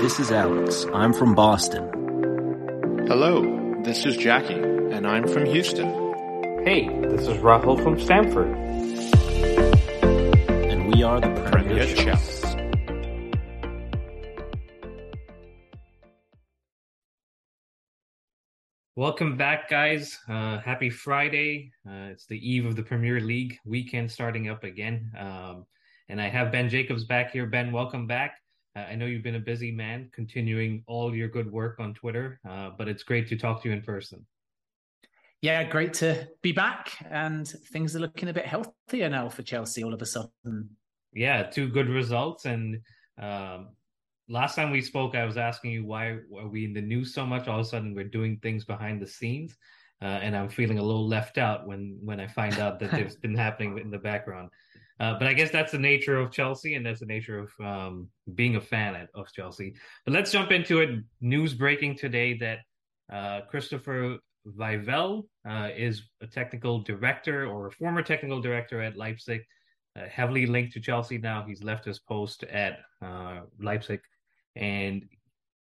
This is Alex. I'm from Boston. Hello, this is Jackie, and I'm from Houston. Hey, this is Rahul from Stanford. And we are the Premier, Premier Chels. Chels. Welcome back, guys. Uh, happy Friday. Uh, it's the eve of the Premier League weekend starting up again. Um, and I have Ben Jacobs back here. Ben, welcome back. Uh, I know you've been a busy man continuing all your good work on Twitter, uh, but it's great to talk to you in person. Yeah, great to be back. And things are looking a bit healthier now for Chelsea all of a sudden. Yeah, two good results. And um, last time we spoke, I was asking you why are we in the news so much? All of a sudden, we're doing things behind the scenes, uh, and I'm feeling a little left out when when I find out that there's been happening in the background. Uh, but I guess that's the nature of Chelsea, and that's the nature of um, being a fan of Chelsea. But let's jump into it. News breaking today that uh, Christopher Vivell uh, is a technical director or a former technical director at Leipzig, uh, heavily linked to Chelsea now. He's left his post at uh, Leipzig and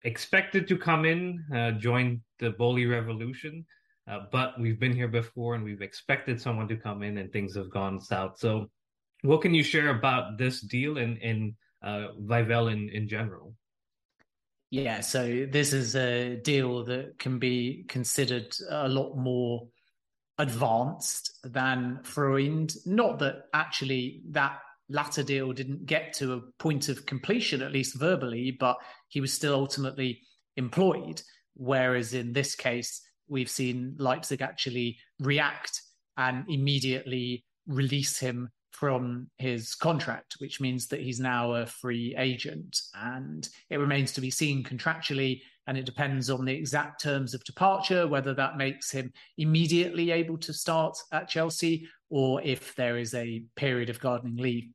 expected to come in, join the Boehly Revolution. But we've been here before and we've expected someone to come in and things have gone south. So, what can you share about this deal and, and uh, Vivell in, in general? Yeah, so this is a deal that can be considered a lot more advanced than Freund. Not that actually that latter deal didn't get to a point of completion, at least verbally, but he was still ultimately employed. Whereas in this case, we've seen Leipzig actually react and immediately release him from his contract, which means that he's now a free agent. And it remains to be seen contractually, and it depends on the exact terms of departure, whether that makes him immediately able to start at Chelsea or if there is a period of gardening leave.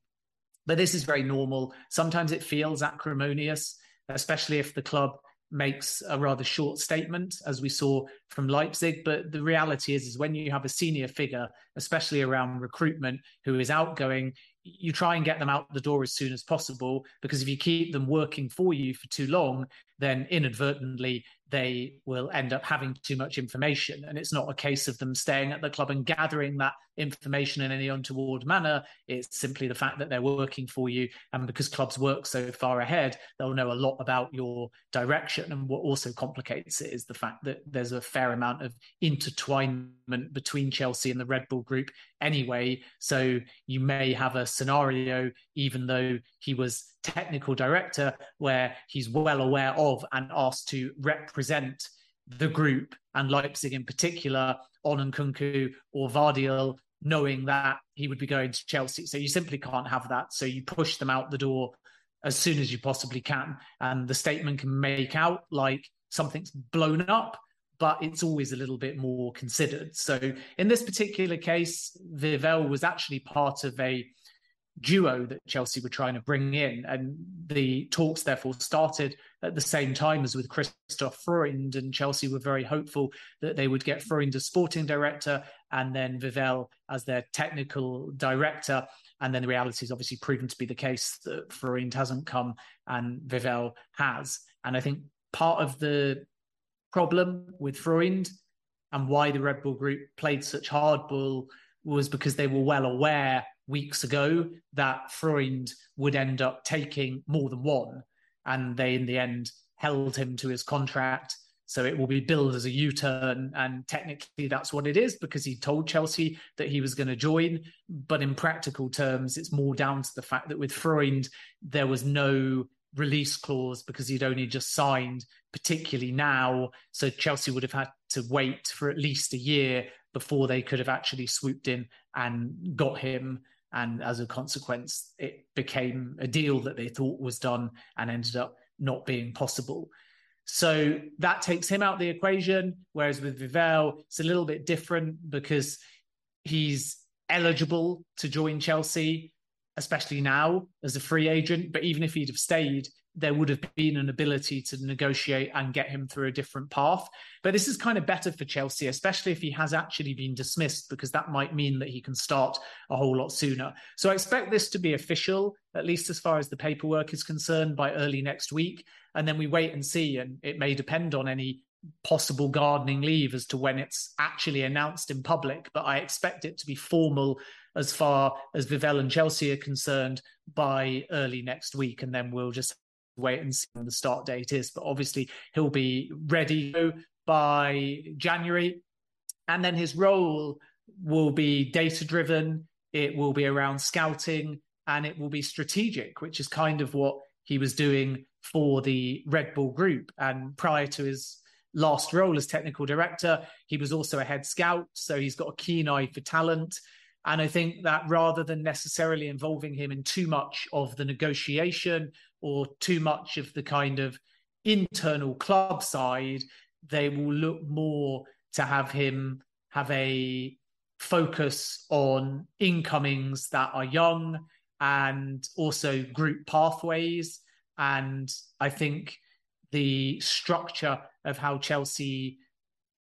But this is very normal. Sometimes it feels acrimonious, especially if the club makes a rather short statement, as we saw from Leipzig. But the reality is, is when you have a senior figure, especially around recruitment, who is outgoing, you try and get them out the door as soon as possible. Because if you keep them working for you for too long, then inadvertently they will end up having too much information. And it's not a case of them staying at the club and gathering that information in any untoward manner. It's simply the fact that they're working for you. And because clubs work so far ahead, they'll know a lot about your direction. And what also complicates it is the fact that there's a fair amount of intertwinement between Chelsea and the Red Bull group anyway. So you may have a scenario, even though he was technical director, where he's well aware of and asked to represent the group and Leipzig in particular on Nkunku or Gvardiol, knowing that he would be going to Chelsea. So you simply can't have that. So you push them out the door as soon as you possibly can. And the statement can make out like something's blown up, but it's always a little bit more considered. So in this particular case, Vivell was actually part of a duo that Chelsea were trying to bring in. And the talks therefore started at the same time as with Christoph Freund. And Chelsea were very hopeful that they would get Freund as sporting director and then Vivell as their technical director. And then the reality is obviously proven to be the case that Freund hasn't come and Vivell has. And I think part of the problem with Freund and why the Red Bull Group played such hardball was because they were well aware weeks ago that Freund would end up taking more than one. And they, in the end, held him to his contract. So it will be billed as a U turn. And technically, that's what it is because he told Chelsea that he was going to join. But in practical terms, it's more down to the fact that with Freund, there was no release clause because he'd only just signed, particularly now. So Chelsea would have had to wait for at least a year before they could have actually swooped in and got him. And as a consequence, it became a deal that they thought was done and ended up not being possible. So that takes him out the equation. Whereas with Vivell, it's a little bit different because he's eligible to join Chelsea, especially now as a free agent. But even if he'd have stayed, there would have been an ability to negotiate and get him through a different path. But this is kind of better for Chelsea, especially if he has actually been dismissed, because that might mean that he can start a whole lot sooner. So I expect this to be official, at least as far as the paperwork is concerned, by early next week. And then we wait and see. And it may depend on any possible gardening leave as to when it's actually announced in public. But I expect it to be formal as far as Vivell and Chelsea are concerned by early next week. And then we'll just wait and see when the start date is. But obviously, he'll be ready by January. And then his role will be data driven, it will be around scouting, and it will be strategic, which is kind of what he was doing for the Red Bull group. And prior to his last role as technical director, he was also a head scout. So he's got a keen eye for talent. And I think that rather than necessarily involving him in too much of the negotiation or too much of the kind of internal club side, they will look more to have him have a focus on incomings that are young and also group pathways. And I think the structure of how Chelsea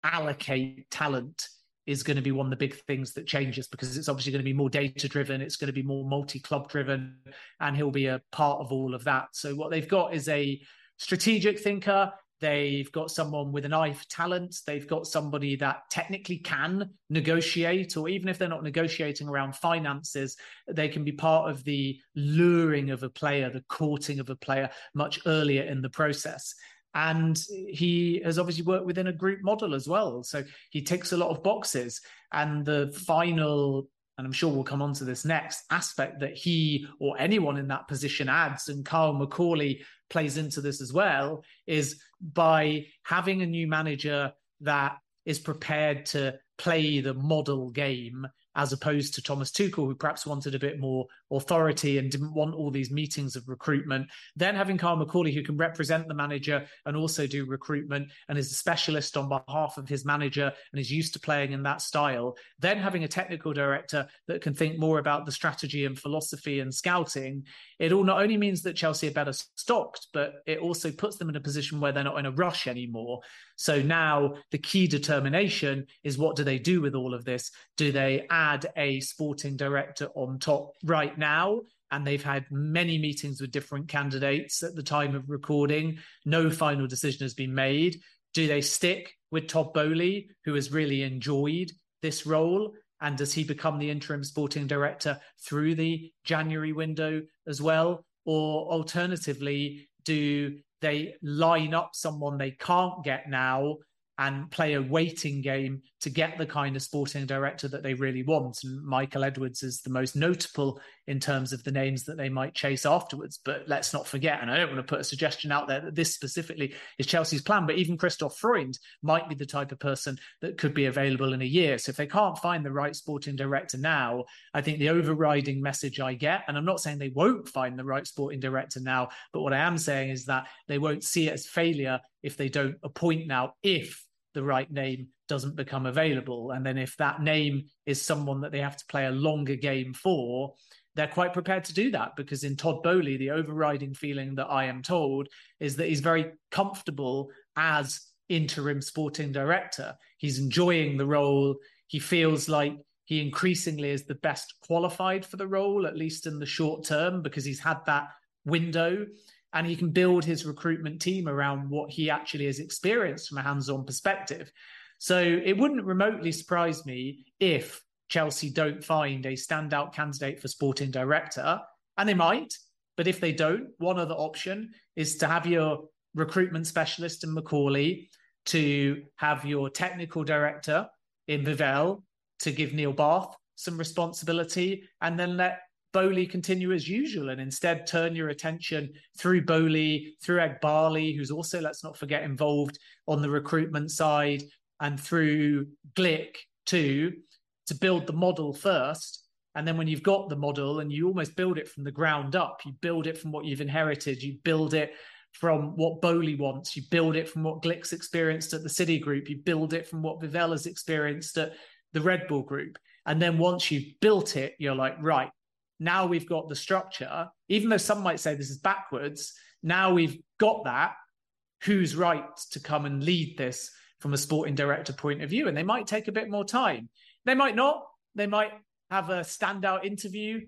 allocate talent is going to be one of the big things that changes because it's obviously going to be more data driven it's going to be more multi club driven and he'll be a part of all of that. So what they've got is a strategic thinker they've got someone with an eye for talent they've got somebody that technically can negotiate or even if they're not negotiating around finances they can be part of the luring of a player the courting of a player much earlier in the process and he has obviously worked within a group model as well. So he ticks a lot of boxes. And the final, and I'm sure we'll come on to this next aspect that he or anyone in that position adds, and Kyle Macaulay plays into this as well, is by having a new manager that is prepared to play the model game as opposed to Thomas Tuchel, who perhaps wanted a bit more authority and didn't want all these meetings of recruitment. Then having Kyle Macaulay, who can represent the manager and also do recruitment and is a specialist on behalf of his manager and is used to playing in that style. Then having a technical director that can think more about the strategy and philosophy and scouting. It all not only means that Chelsea are better stocked, but it also puts them in a position where they're not in a rush anymore. So now the key determination is what do they do with all of this? Do they add a sporting director on top right now? And they've had many meetings with different candidates at the time of recording. No final decision has been made. Do they stick with Todd Boehly, who has really enjoyed this role? And does he become the interim sporting director through the January window as well? Or alternatively, do they line up someone they can't get now and play a waiting game to get the kind of sporting director that they really want. And Michael Edwards is the most notable in terms of the names that they might chase afterwards. But let's not forget, and I don't want to put a suggestion out there that this specifically is Chelsea's plan, but even Christoph Freund might be the type of person that could be available in a year. So if they can't find the right sporting director now, I think the overriding message I get, and I'm not saying they won't find the right sporting director now, but what I am saying is that they won't see it as failure if they don't appoint now, if the right name doesn't become available. And then if that name is someone that they have to play a longer game for, they're quite prepared to do that because in Todd Boehly, the overriding feeling that I am told is that he's very comfortable as interim sporting director. He's enjoying the role. He feels like he increasingly is the best qualified for the role, at least in the short term, because he's had that window and he can build his recruitment team around what he actually has experienced from a hands-on perspective. So it wouldn't remotely surprise me if Chelsea don't find a standout candidate for sporting director, and they might. But if they don't, one other option is to have your recruitment specialist in Macaulay, to have your technical director in Vivell, to give Neil Bath some responsibility, and then let Boehly continue as usual and instead turn your attention through Boehly, through Eghbali, who's also, let's not forget, involved on the recruitment side, and through Glick too, to build the model first. And then when you've got the model and you almost build it from the ground up, you build it from what you've inherited, you build it from what Boehly wants, you build it from what Glick's experienced at the City Group, you build it from what Vivell has experienced at the Red Bull Group. And then once you've built it, you're like, right, now we've got the structure, even though some might say this is backwards, now we've got that. Who's right to come and lead this from a sporting director point of view? And they might take a bit more time. They might not. They might have a standout interview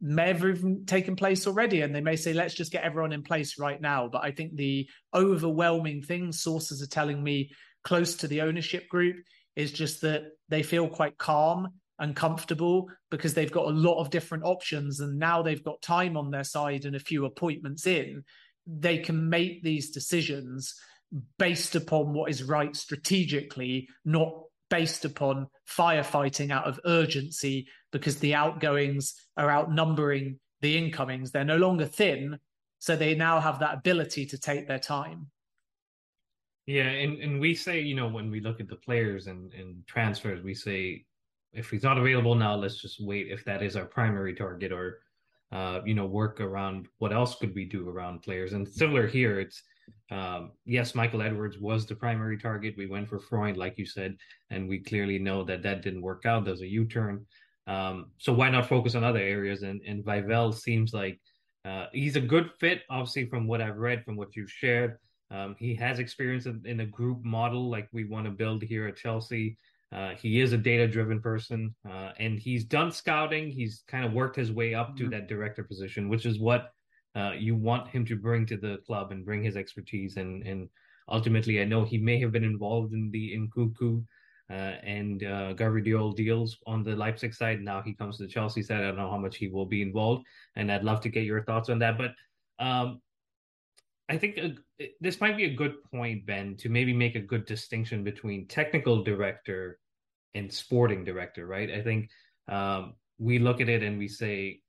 may have even taken place already and they may say let's just get everyone in place right now but i think the overwhelming thing sources are telling me close to the ownership group is just that they feel quite calm and comfortable because they've got a lot of different options and now they've got time on their side and a few appointments in they can make these decisions based upon what is right strategically not based upon firefighting out of urgency because the outgoings are outnumbering the incomings. They're no longer thin, so they now have that ability to take their time. Yeah, and, and we say, you know, when we look at the players and, and transfers, we say if he's not available now, let's just wait if that is our primary target or uh, you know, work around what else could we do around players. And similar here, it's um, yes, Michael Edwards was the primary target. We went for Freund, like you said, and we clearly know that that didn't work out. There's a U-turn. Um, so why not focus on other areas? And and Vivell seems like uh, he's a good fit, obviously, from what I've read, from what you've shared. Um, he has experience in, in, a group model like we want to build here at Chelsea. Uh, he is a data driven person uh, and he's done scouting. He's kind of worked his way up mm-hmm. to that director position, which is what uh, you want him to bring to the club and bring his expertise. And and ultimately, I know he may have been involved in the Nkunku uh, and uh, Gvardiol deals on the Leipzig side. Now he comes to the Chelsea side. I don't know how much he will be involved, and I'd love to get your thoughts on that. But um, I think uh, this might be a good point, Ben, to maybe make a good distinction between technical director and sporting director. Right? I think um, we look at it and we say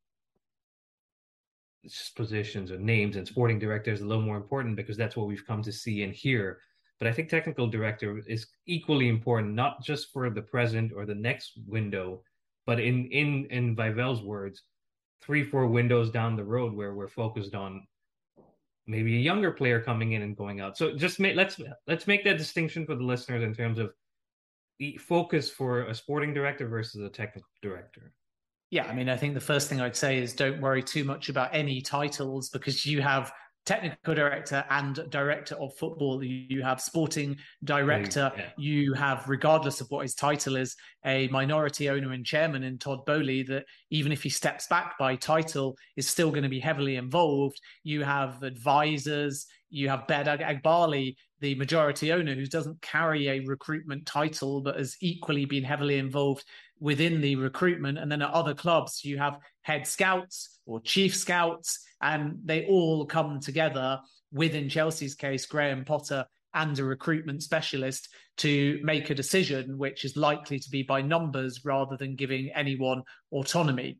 positions or names and sporting director is a little more important because that's what we've come to see and hear. But I think technical director is equally important, not just for the present or the next window, but in in in Vivell's words, three four windows down the road where we're focused on maybe a younger player coming in and going out. So just make, let's let's make that distinction for the listeners in terms of the focus for a sporting director versus a technical director. Yeah, I mean, I think the first thing I'd say is don't worry too much about any titles because you have technical director and director of football. You have sporting director. Yeah. You have, regardless of what his title is, a minority owner and chairman in Todd Boehly that even if he steps back by title, is still going to be heavily involved. You have advisors. You have Behdad Eghbali, the majority owner, who doesn't carry a recruitment title but has equally been heavily involved within the recruitment. And then at other clubs, you have head scouts or chief scouts, and they all come together within Chelsea's case, Graham Potter and a recruitment specialist to make a decision which is likely to be by numbers rather than giving anyone autonomy.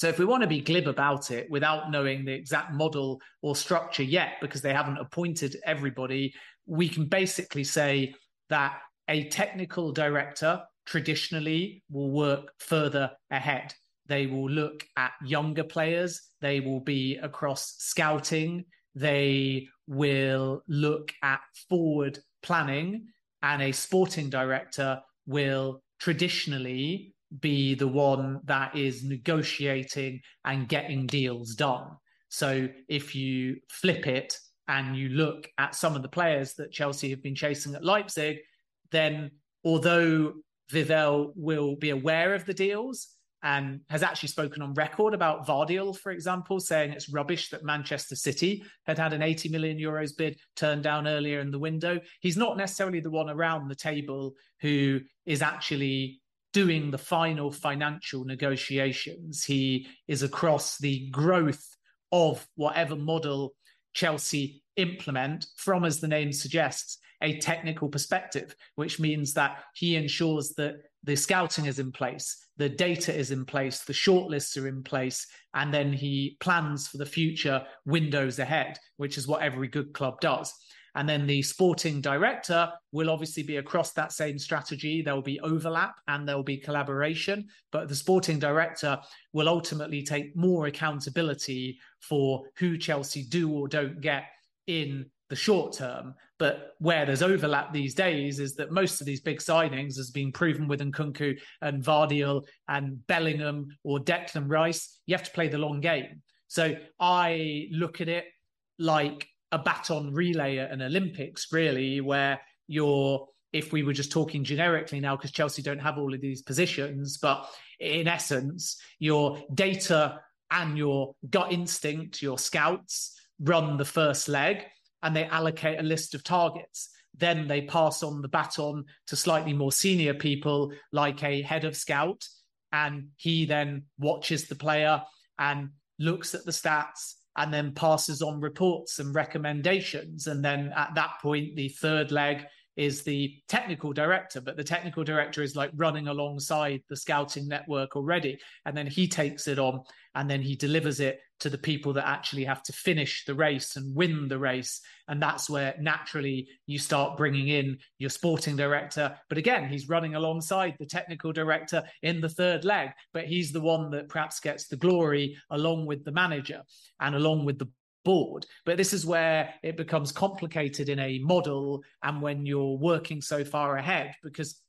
So, if we want to be glib about it without knowing the exact model or structure yet, because they haven't appointed everybody, we can basically say that a technical director traditionally will work further ahead. They will look at younger players, they will be across scouting, they will look at forward planning, and a sporting director will traditionally be the one that is negotiating and getting deals done. So if you flip it and you look at some of the players that Chelsea have been chasing at Leipzig, then although Vivell will be aware of the deals and has actually spoken on record about Gvardiol, for example, saying it's rubbish that Manchester City had had an 80 million euros bid turned down earlier in the window. He's not necessarily the one around the table who is actually doing the final financial negotiations. He is across the growth of whatever model Chelsea implement from, as the name suggests, a technical perspective, which means that he ensures that the scouting is in place, the data is in place, the shortlists are in place, and then he plans for the future windows ahead, which is what every good club does. And then the sporting director will obviously be across that same strategy. There will be overlap and there will be collaboration, but the sporting director will ultimately take more accountability for who Chelsea do or don't get in the short term. But where there's overlap these days is that most of these big signings has been proven with Nkunku and Gvardiol and Bellingham or Declan Rice. You have to play the long game. So I look at it like a baton relay at an Olympics, really, where you're if we were just talking generically now, because Chelsea don't have all of these positions, but in essence, your data and your gut instinct, your scouts run the first leg and they allocate a list of targets. Then they pass on the baton to slightly more senior people, like a head of scout, and he then watches the player and looks at the stats and then passes on reports and recommendations. And then at that point, the third leg is the technical director, but the technical director is like running alongside the scouting network already. And then he takes it on and then he delivers it to the people that actually have to finish the race and win the race. And that's where naturally you start bringing in your sporting director. But again, he's running alongside the technical director in the third leg, but he's the one that perhaps gets the glory along with the manager and along with the board. But this is where it becomes complicated in a model and when you're working so far ahead, because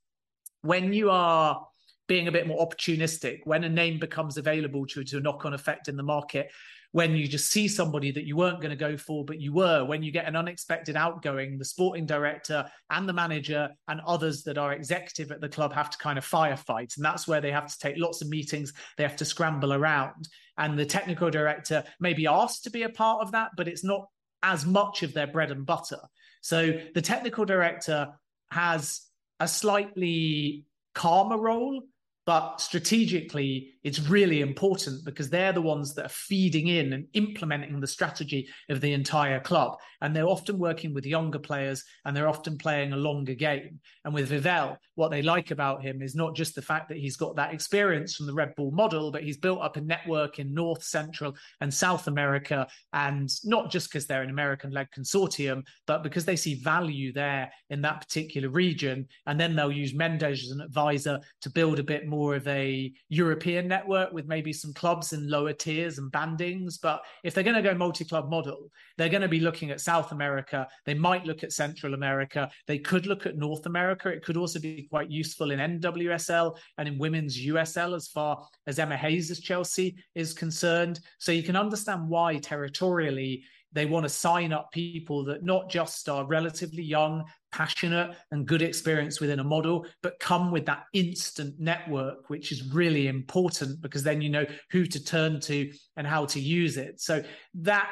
when you are being a bit more opportunistic, when a name becomes available to, to a knock on effect in the market, when you just see somebody that you weren't going to go for, but you were, when you get an unexpected outgoing, the sporting director and the manager and others that are executive at the club have to kind of firefight. And that's where they have to take lots of meetings, they have to scramble around. And the technical director may be asked to be a part of that, but it's not as much of their bread and butter. So the technical director has a slightly calmer role but strategically, it's really important because they're the ones that are feeding in and implementing the strategy of the entire club. And they're often working with younger players and they're often playing a longer game. And with Vivell, what they like about him is not just the fact that he's got that experience from the Red Bull model, but he's built up a network in North, Central, and South America. And not just because they're an American led consortium, but because they see value there in that particular region. And then they'll use Mendes as an advisor to build a bit more of a European network with maybe some clubs in lower tiers and bandings. But if they're going to go multi club model, they're going to be looking at South America. They might look at Central America. They could look at North America. It could also be quite useful in NWSL and in women's USL as far as Emma Hayes' Chelsea is concerned. So you can understand why territorially they want to sign up people that not just are relatively young, passionate, and good experience within a model, but come with that instant network, which is really important because then you know who to turn to and how to use it. So that,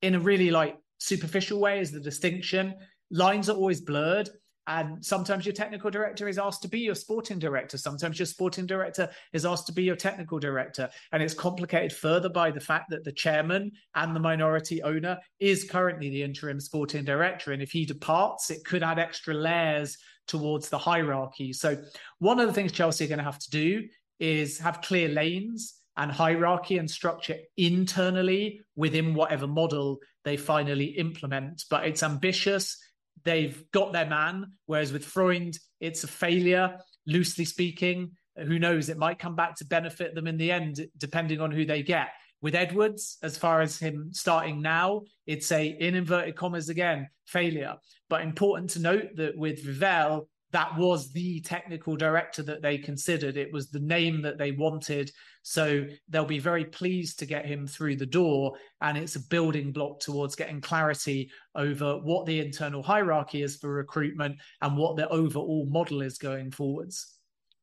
in a really like superficial way, is the distinction. Lines are always blurred. And sometimes your technical director is asked to be your sporting director. Sometimes your sporting director is asked to be your technical director. And it's complicated further by the fact that the chairman and the minority owner is currently the interim sporting director. And if he departs, it could add extra layers towards the hierarchy. So, one of the things Chelsea are going to have to do is have clear lanes and hierarchy and structure internally within whatever model they finally implement. But it's ambitious they've got their man. Whereas with Freund, it's a failure, loosely speaking. Who knows? It might come back to benefit them in the end, depending on who they get. With Edwards, as far as him starting now, it's a in inverted commas again failure. But important to note that with Vivell, that was the technical director that they considered. It was the name that they wanted. So they'll be very pleased to get him through the door. And it's a building block towards getting clarity over what the internal hierarchy is for recruitment and what the overall model is going forwards.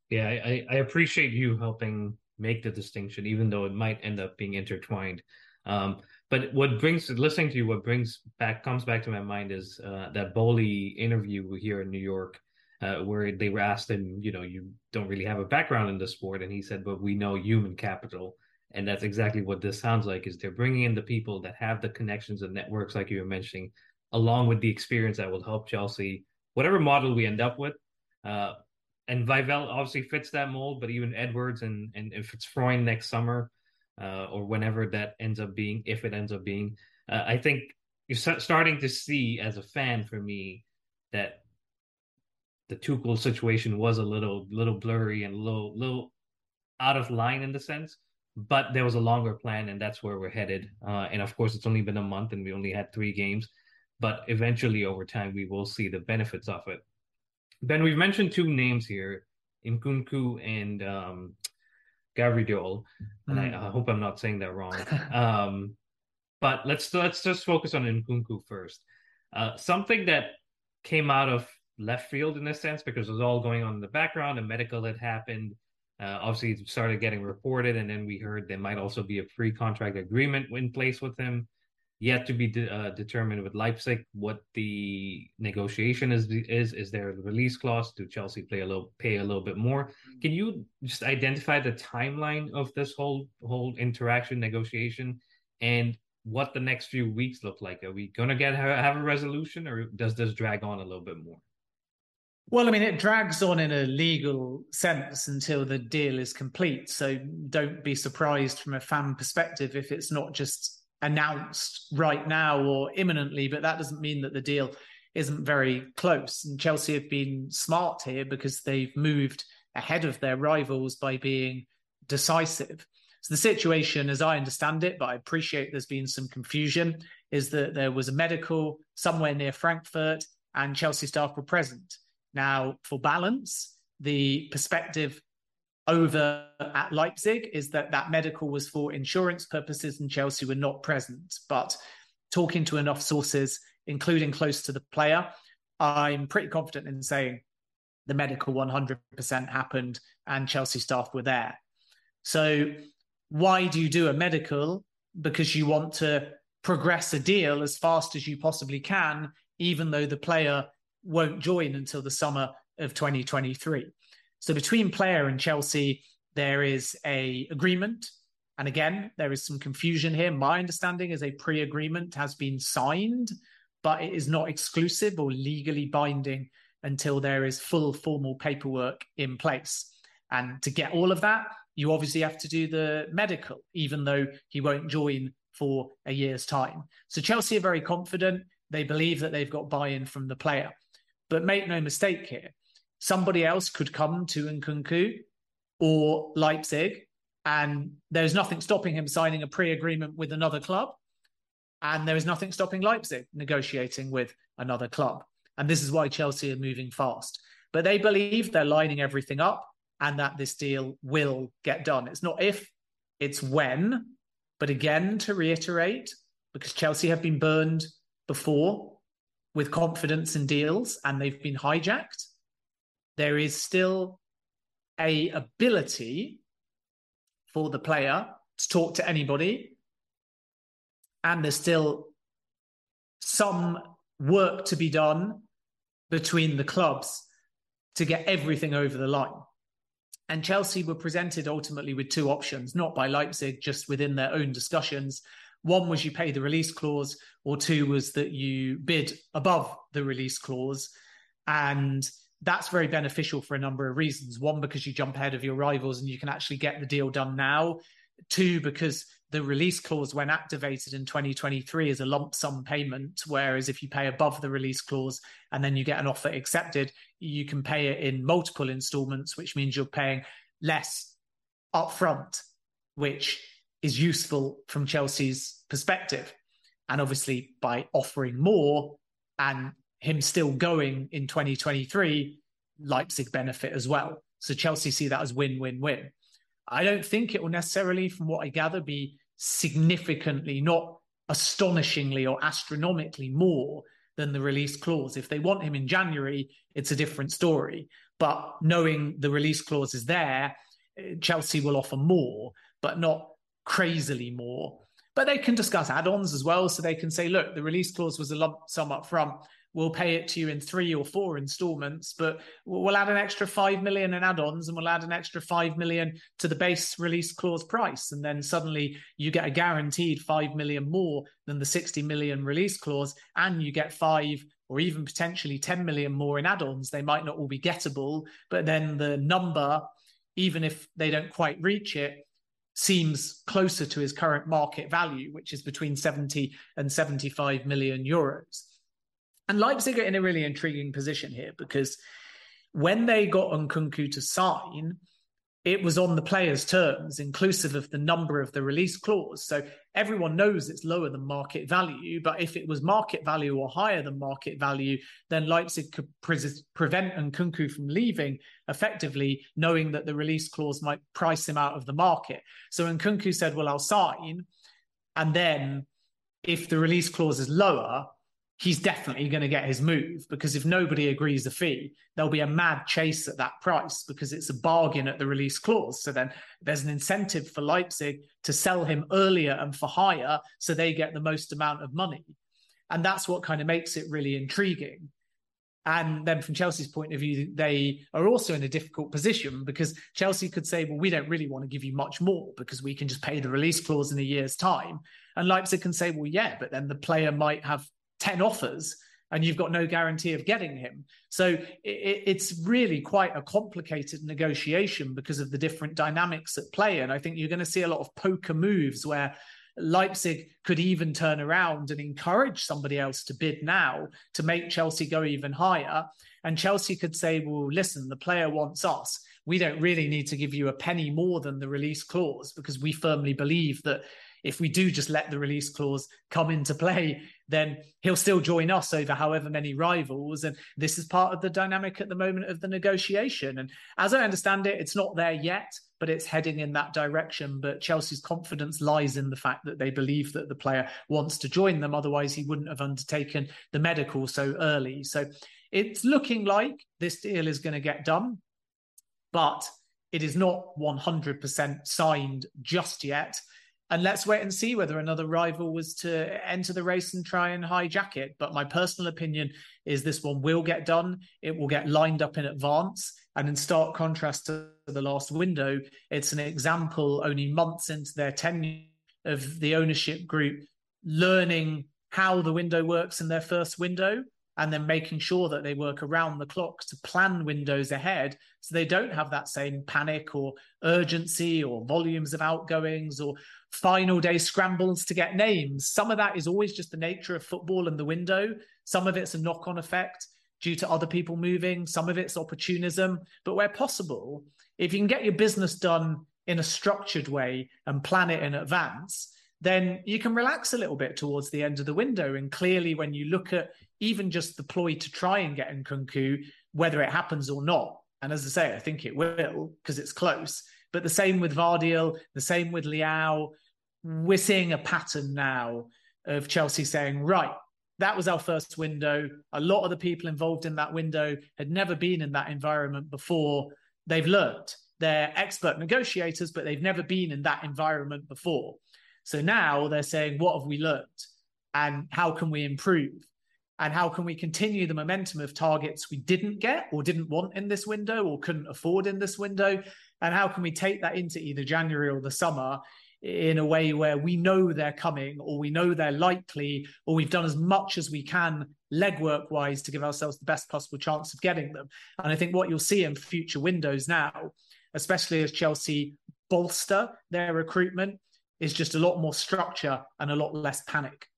Yeah, I, I appreciate you helping make the distinction, even though it might end up being intertwined. Um, but what brings listening to you, what brings back comes back to my mind is uh, that Boehly interview here in New York uh, where they were asked him, you know, you don't really have a background in the sport, and he said, but we know human capital, and that's exactly what this sounds like. Is they're bringing in the people that have the connections and networks, like you were mentioning, along with the experience that will help Chelsea, whatever model we end up with. Uh, and Vivell obviously fits that mold, but even Edwards and and if it's Freund next summer, uh, or whenever that ends up being, if it ends up being, uh, I think you're starting to see as a fan for me that the Tuchel situation was a little little blurry and a little little out of line in the sense, but there was a longer plan, and that's where we're headed. Uh, and of course, it's only been a month, and we only had three games, but eventually, over time, we will see the benefits of it. Ben, we've mentioned two names here, Nkunku and um, Gvardiol, and I, mm. I, hope I'm not saying that wrong. Um, But let's let's just focus on Nkunku first. Uh, something that came out of left field in a sense because it was all going on in the background and medical had happened. Uh, obviously, it started getting reported, and then we heard there might also be a pre-contract agreement in place with him. Yet to be de- uh, determined with Leipzig what the negotiation is. Is is there a release clause? Do Chelsea play a little pay a little bit more? Can you just identify the timeline of this whole whole interaction negotiation and what the next few weeks look like? Are we gonna get have a resolution, or does this drag on a little bit more? Well, I mean, it drags on in a legal sense until the deal is complete. So don't be surprised from a fan perspective if it's not just announced right now or imminently, but that doesn't mean that the deal isn't very close. And Chelsea have been smart here because they've moved ahead of their rivals by being decisive. So the situation, as I understand it, but I appreciate there's been some confusion, is that there was a medical somewhere near Frankfurt and Chelsea staff were present. Now, for balance, the perspective over at Leipzig is that that medical was for insurance purposes and Chelsea were not present. But talking to enough sources, including close to the player, I'm pretty confident in saying the medical 100% happened and Chelsea staff were there. So, why do you do a medical? Because you want to progress a deal as fast as you possibly can, even though the player won't join until the summer of 2023. So between player and Chelsea, there is a agreement. And again, there is some confusion here. My understanding is a pre-agreement has been signed, but it is not exclusive or legally binding until there is full formal paperwork in place. And to get all of that, you obviously have to do the medical, even though he won't join for a year's time. So Chelsea are very confident. They believe that they've got buy in from the player. But make no mistake here, somebody else could come to Nkunku or Leipzig, and there's nothing stopping him signing a pre agreement with another club. And there is nothing stopping Leipzig negotiating with another club. And this is why Chelsea are moving fast. But they believe they're lining everything up and that this deal will get done. It's not if, it's when. But again, to reiterate, because Chelsea have been burned before with confidence in deals and they've been hijacked, there is still a ability for the player to talk to anybody and there's still some work to be done between the clubs to get everything over the line. And Chelsea were presented ultimately with two options, not by Leipzig, just within their own discussions one was you pay the release clause, or two was that you bid above the release clause. And that's very beneficial for a number of reasons. One, because you jump ahead of your rivals and you can actually get the deal done now. Two, because the release clause, when activated in 2023, is a lump sum payment. Whereas if you pay above the release clause and then you get an offer accepted, you can pay it in multiple installments, which means you're paying less upfront, which is useful from Chelsea's perspective. And obviously, by offering more and him still going in 2023, Leipzig benefit as well. So Chelsea see that as win win win. I don't think it will necessarily, from what I gather, be significantly, not astonishingly or astronomically more than the release clause. If they want him in January, it's a different story. But knowing the release clause is there, Chelsea will offer more, but not crazily more. But they can discuss add-ons as well. So they can say, look, the release clause was a lump sum up front. We'll pay it to you in three or four installments, but we'll add an extra five million in add-ons and we'll add an extra five million to the base release clause price. And then suddenly you get a guaranteed five million more than the 60 million release clause, and you get five or even potentially 10 million more in add-ons. They might not all be gettable, but then the number, even if they don't quite reach it, seems closer to his current market value, which is between 70 and 75 million euros. And Leipzig are in a really intriguing position here because when they got Nkunku to sign, it was on the player's terms, inclusive of the number of the release clause. So everyone knows it's lower than market value. But if it was market value or higher than market value, then Leipzig could pre- prevent Nkunku from leaving effectively, knowing that the release clause might price him out of the market. So Nkunku said, Well, I'll sign. And then if the release clause is lower, he's definitely going to get his move because if nobody agrees the fee, there'll be a mad chase at that price because it's a bargain at the release clause. So then there's an incentive for Leipzig to sell him earlier and for higher so they get the most amount of money. And that's what kind of makes it really intriguing. And then from Chelsea's point of view, they are also in a difficult position because Chelsea could say, well, we don't really want to give you much more because we can just pay the release clause in a year's time. And Leipzig can say, well, yeah, but then the player might have 10 offers and you've got no guarantee of getting him. So it, it's really quite a complicated negotiation because of the different dynamics at play. And I think you're going to see a lot of poker moves where Leipzig could even turn around and encourage somebody else to bid now to make Chelsea go even higher. And Chelsea could say, well, listen, the player wants us. We don't really need to give you a penny more than the release clause because we firmly believe that if we do just let the release clause come into play, then he'll still join us over however many rivals. And this is part of the dynamic at the moment of the negotiation. And as I understand it, it's not there yet, but it's heading in that direction. But Chelsea's confidence lies in the fact that they believe that the player wants to join them. Otherwise, he wouldn't have undertaken the medical so early. So it's looking like this deal is going to get done, but it is not 100% signed just yet. And let's wait and see whether another rival was to enter the race and try and hijack it. But my personal opinion is this one will get done. It will get lined up in advance. And in stark contrast to the last window, it's an example only months into their tenure of the ownership group learning how the window works in their first window and then making sure that they work around the clock to plan windows ahead so they don't have that same panic or urgency or volumes of outgoings or final day scrambles to get names. Some of that is always just the nature of football and the window. Some of it's a knock on effect due to other people moving. Some of it's opportunism. But where possible, if you can get your business done in a structured way and plan it in advance, then you can relax a little bit towards the end of the window. And clearly, when you look at even just the ploy to try and get Nkunku, whether it happens or not, and as I say, I think it will because it's close. But the same with Gvardiol, the same with Leao. We're seeing a pattern now of Chelsea saying, right, that was our first window. A lot of the people involved in that window had never been in that environment before. They've learned. They're expert negotiators, but they've never been in that environment before. So now they're saying, what have we learned? And how can we improve? And how can we continue the momentum of targets we didn't get or didn't want in this window or couldn't afford in this window? And how can we take that into either January or the summer in a way where we know they're coming or we know they're likely or we've done as much as we can legwork wise to give ourselves the best possible chance of getting them. And I think what you'll see in future windows now, especially as Chelsea bolster their recruitment, is just a lot more structure and a lot less panic.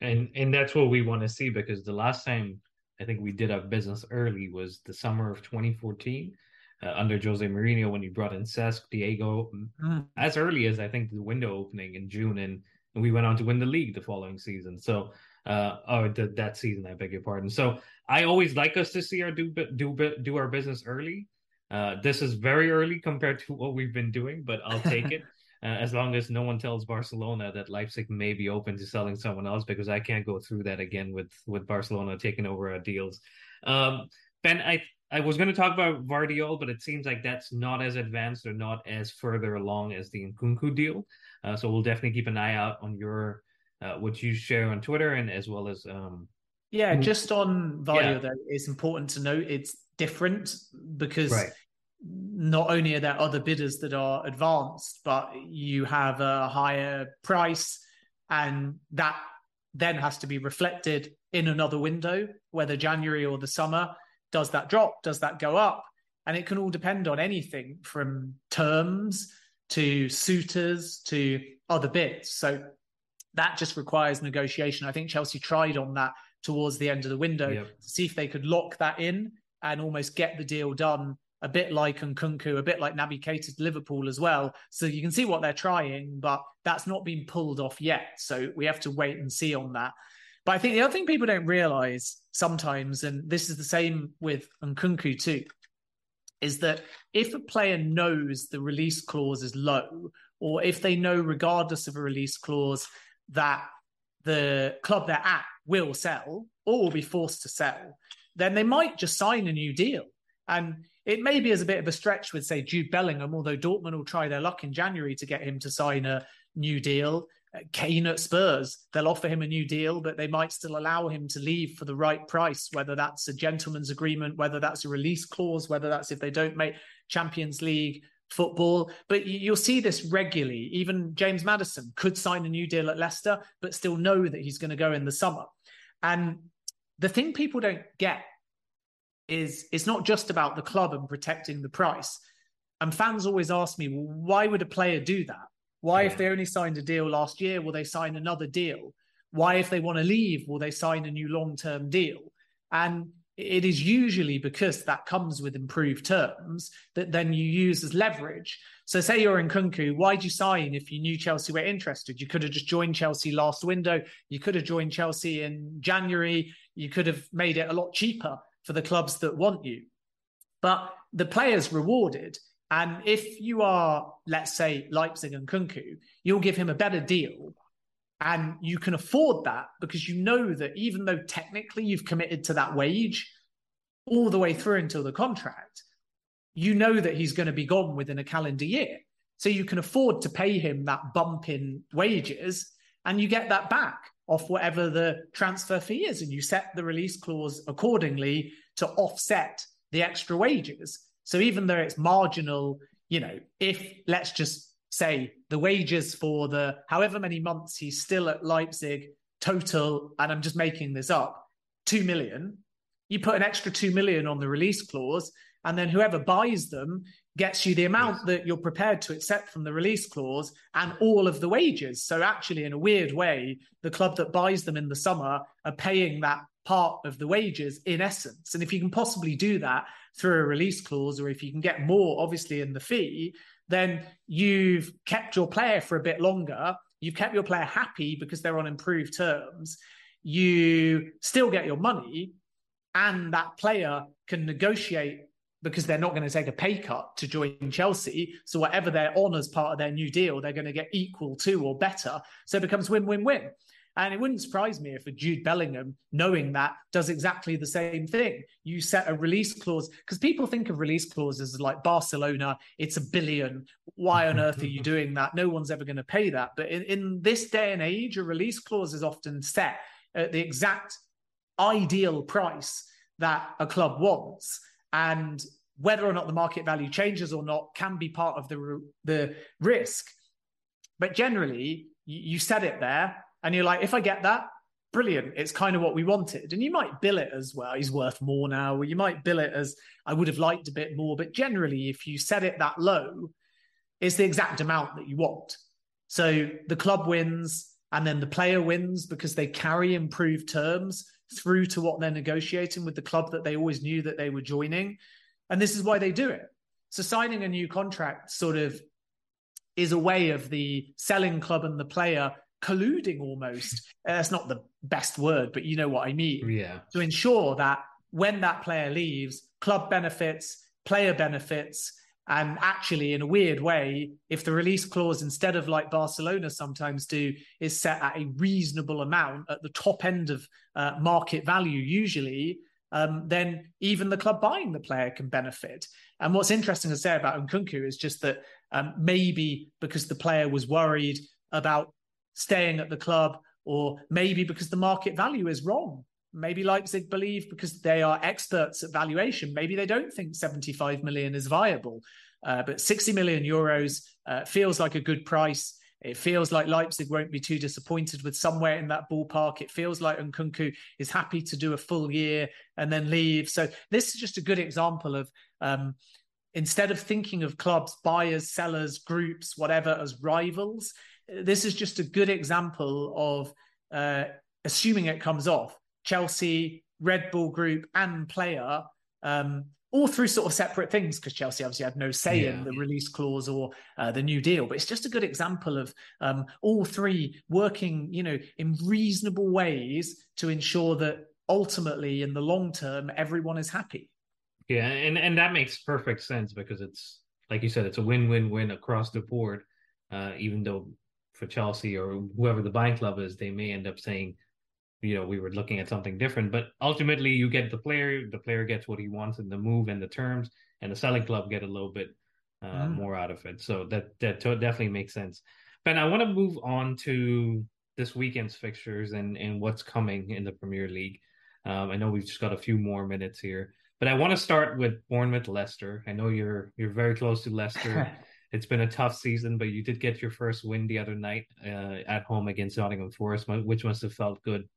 And and that's what we want to see because the last time I think we did our business early was the summer of 2014 uh, under Jose Mourinho when he brought in Cesc, Diego, mm. as early as I think the window opening in June, and, and we went on to win the league the following season. So, uh, or the, that season, I beg your pardon. So, I always like us to see our do do do our business early. Uh, this is very early compared to what we've been doing, but I'll take it. Uh, as long as no one tells Barcelona that Leipzig may be open to selling someone else, because I can't go through that again with with Barcelona taking over our deals. Um, Ben, I I was going to talk about Gvardiol, but it seems like that's not as advanced or not as further along as the Nkunku deal. Uh, so we'll definitely keep an eye out on your uh, what you share on Twitter and as well as um, yeah, just on Gvardiol yeah. though, it's important to note it's different because right. Not only are there other bidders that are advanced, but you have a higher price, and that then has to be reflected in another window, whether January or the summer does that drop? Does that go up? And it can all depend on anything from terms to suitors to other bits. So that just requires negotiation. I think Chelsea tried on that towards the end of the window yep. to see if they could lock that in and almost get the deal done a bit like Nkunku, a bit like Naby Keita to Liverpool as well. So you can see what they're trying, but that's not been pulled off yet. So we have to wait and see on that. But I think the other thing people don't realize sometimes, and this is the same with Nkunku too, is that if a player knows the release clause is low, or if they know, regardless of a release clause, that the club they're at will sell or will be forced to sell, then they might just sign a new deal. And it may be as a bit of a stretch with, say, Jude Bellingham, although Dortmund will try their luck in January to get him to sign a new deal. Uh, Kane at Spurs, they'll offer him a new deal, but they might still allow him to leave for the right price, whether that's a gentleman's agreement, whether that's a release clause, whether that's if they don't make Champions League football. But you'll see this regularly. Even James Maddison could sign a new deal at Leicester, but still know that he's going to go in the summer. And the thing people don't get is it's not just about the club and protecting the price. And fans always ask me, well, why would a player do that? Why, yeah. if they only signed a deal last year, will they sign another deal? Why, if they want to leave, will they sign a new long term deal? And it is usually because that comes with improved terms that then you use as leverage. So, say you're Nkunku, why'd you sign if you knew Chelsea were interested? You could have just joined Chelsea last window. You could have joined Chelsea in January. You could have made it a lot cheaper for the clubs that want you. But the player's rewarded. And if you are, let's say, Leipzig Nkunku, you'll give him a better deal. And you can afford that because you know that even though technically you've committed to that wage all the way through until the contract, you know that he's going to be gone within a calendar year. So you can afford to pay him that bump in wages and you get that back off whatever the transfer fee is. And you set the release clause accordingly to offset the extra wages. So even though it's marginal, you know, if let's just say the wages for the however many months he's still at Leipzig total, and I'm just making this up, two million, you put an extra two million on the release clause, and then whoever buys them gets you the amount yes. that you're prepared to accept from the release clause and all of the wages. So actually, in a weird way, the club that buys them in the summer are paying that part of the wages in essence. And if you can possibly do that through a release clause, or if you can get more, obviously, in the fee, then you've kept your player for a bit longer. You've kept your player happy because they're on improved terms. You still get your money, and that player can negotiate because they're not going to take a pay cut to join Chelsea. So whatever they're on as part of their new deal, they're going to get equal to or better. So it becomes win-win-win. And it wouldn't surprise me if a Jude Bellingham, knowing that, does exactly the same thing. You set a release clause because people think of release clauses as like Barcelona, it's a billion. Why on earth are you doing that? No one's ever going to pay that. But in, in this day and age, a release clause is often set at the exact ideal price that a club wants. And whether or not the market value changes or not can be part of the, the risk. But generally, you, set it there and you're like, if I get that, brilliant. It's kind of what we wanted. And you might bill it as well. He's worth more now. Or you might bill it as I would have liked a bit more. But generally, if you set it that low, it's the exact amount that you want. So the club wins and then the player wins because they carry improved terms through to what they're negotiating with the club that they always knew that they were joining. And this is why they do it. So signing a new contract sort of is a way of the selling club and the player colluding almost. Uh, that's not the best word, but you know what I mean. Yeah. To ensure that when that player leaves, club benefits, player benefits, and actually, in a weird way, if the release clause, instead of like Barcelona sometimes do, is set at a reasonable amount at the top end of uh, market value, usually, um, then even the club buying the player can benefit. And what's interesting to say about Nkunku is just that um, maybe because the player was worried about staying at the club, or maybe because the market value is wrong. Maybe Leipzig believe because they are experts at valuation, maybe they don't think 75 million is viable. Uh, but 60 million euros uh, feels like a good price. It feels like Leipzig won't be too disappointed with somewhere in that ballpark. It feels like Nkunku is happy to do a full year and then leave. So this is just a good example of um, instead of thinking of clubs, buyers, sellers, groups, whatever, as rivals, this is just a good example of uh, assuming it comes off. Chelsea, Red Bull Group, and player, um, all through sort of separate things, because Chelsea obviously had no say yeah. in the release clause or uh, the new deal. But it's just a good example of um, all three working, you know, in reasonable ways to ensure that ultimately, in the long term, everyone is happy. Yeah, and and that makes perfect sense because it's like you said, it's a win-win-win across the board. Uh, even though for Chelsea or whoever the buying club is, they may end up saying, you know, we were looking at something different. But ultimately, you get the player, the player gets what he wants in the move and the terms, and the selling club get a little bit uh, mm. more out of it. So that that definitely makes sense. Ben, I want to move on to this weekend's fixtures and and what's coming in the Premier League. Um, I know we've just got a few more minutes here, but I want to start with Bournemouth Leicester. I know you're you're very close to Leicester. it's been a tough season, but you did get your first win the other night uh, at home against Nottingham Forest, which must have felt good.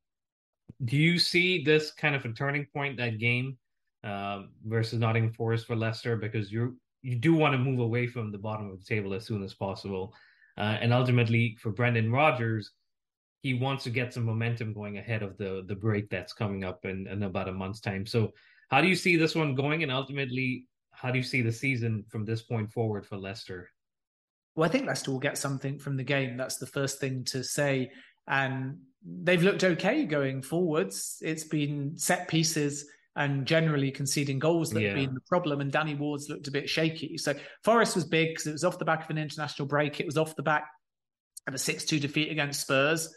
Do you see this kind of a turning point that game uh, versus Nottingham Forest for Leicester because you you do want to move away from the bottom of the table as soon as possible, uh, and ultimately for Brendan Rodgers, he wants to get some momentum going ahead of the the break that's coming up in, in about a month's time. So, how do you see this one going, and ultimately, how do you see the season from this point forward for Leicester? Well, I think Leicester will get something from the game. That's the first thing to say. And they've looked okay going forwards. It's been set pieces and generally conceding goals that yeah. have been the problem. And Danny Ward's looked a bit shaky. So Forest was big because it was off the back of an international break. It was off the back of a 6 2 defeat against Spurs.